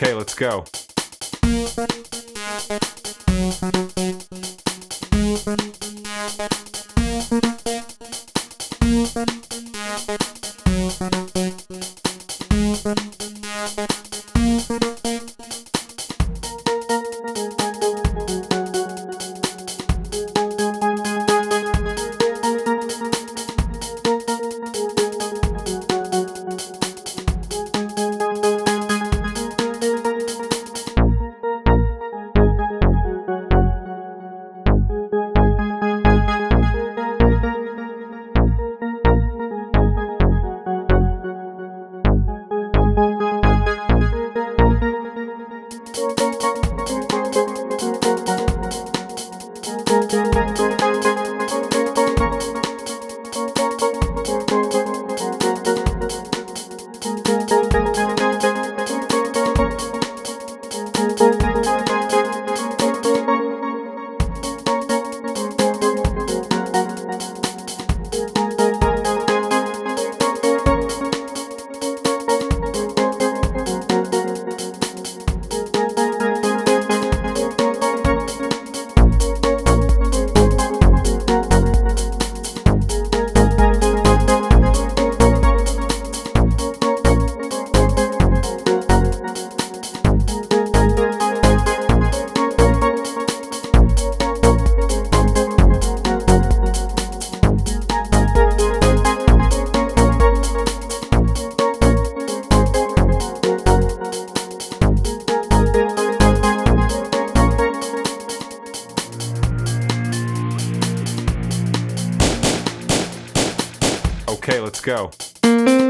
Okay, let's go. Okay, let's go.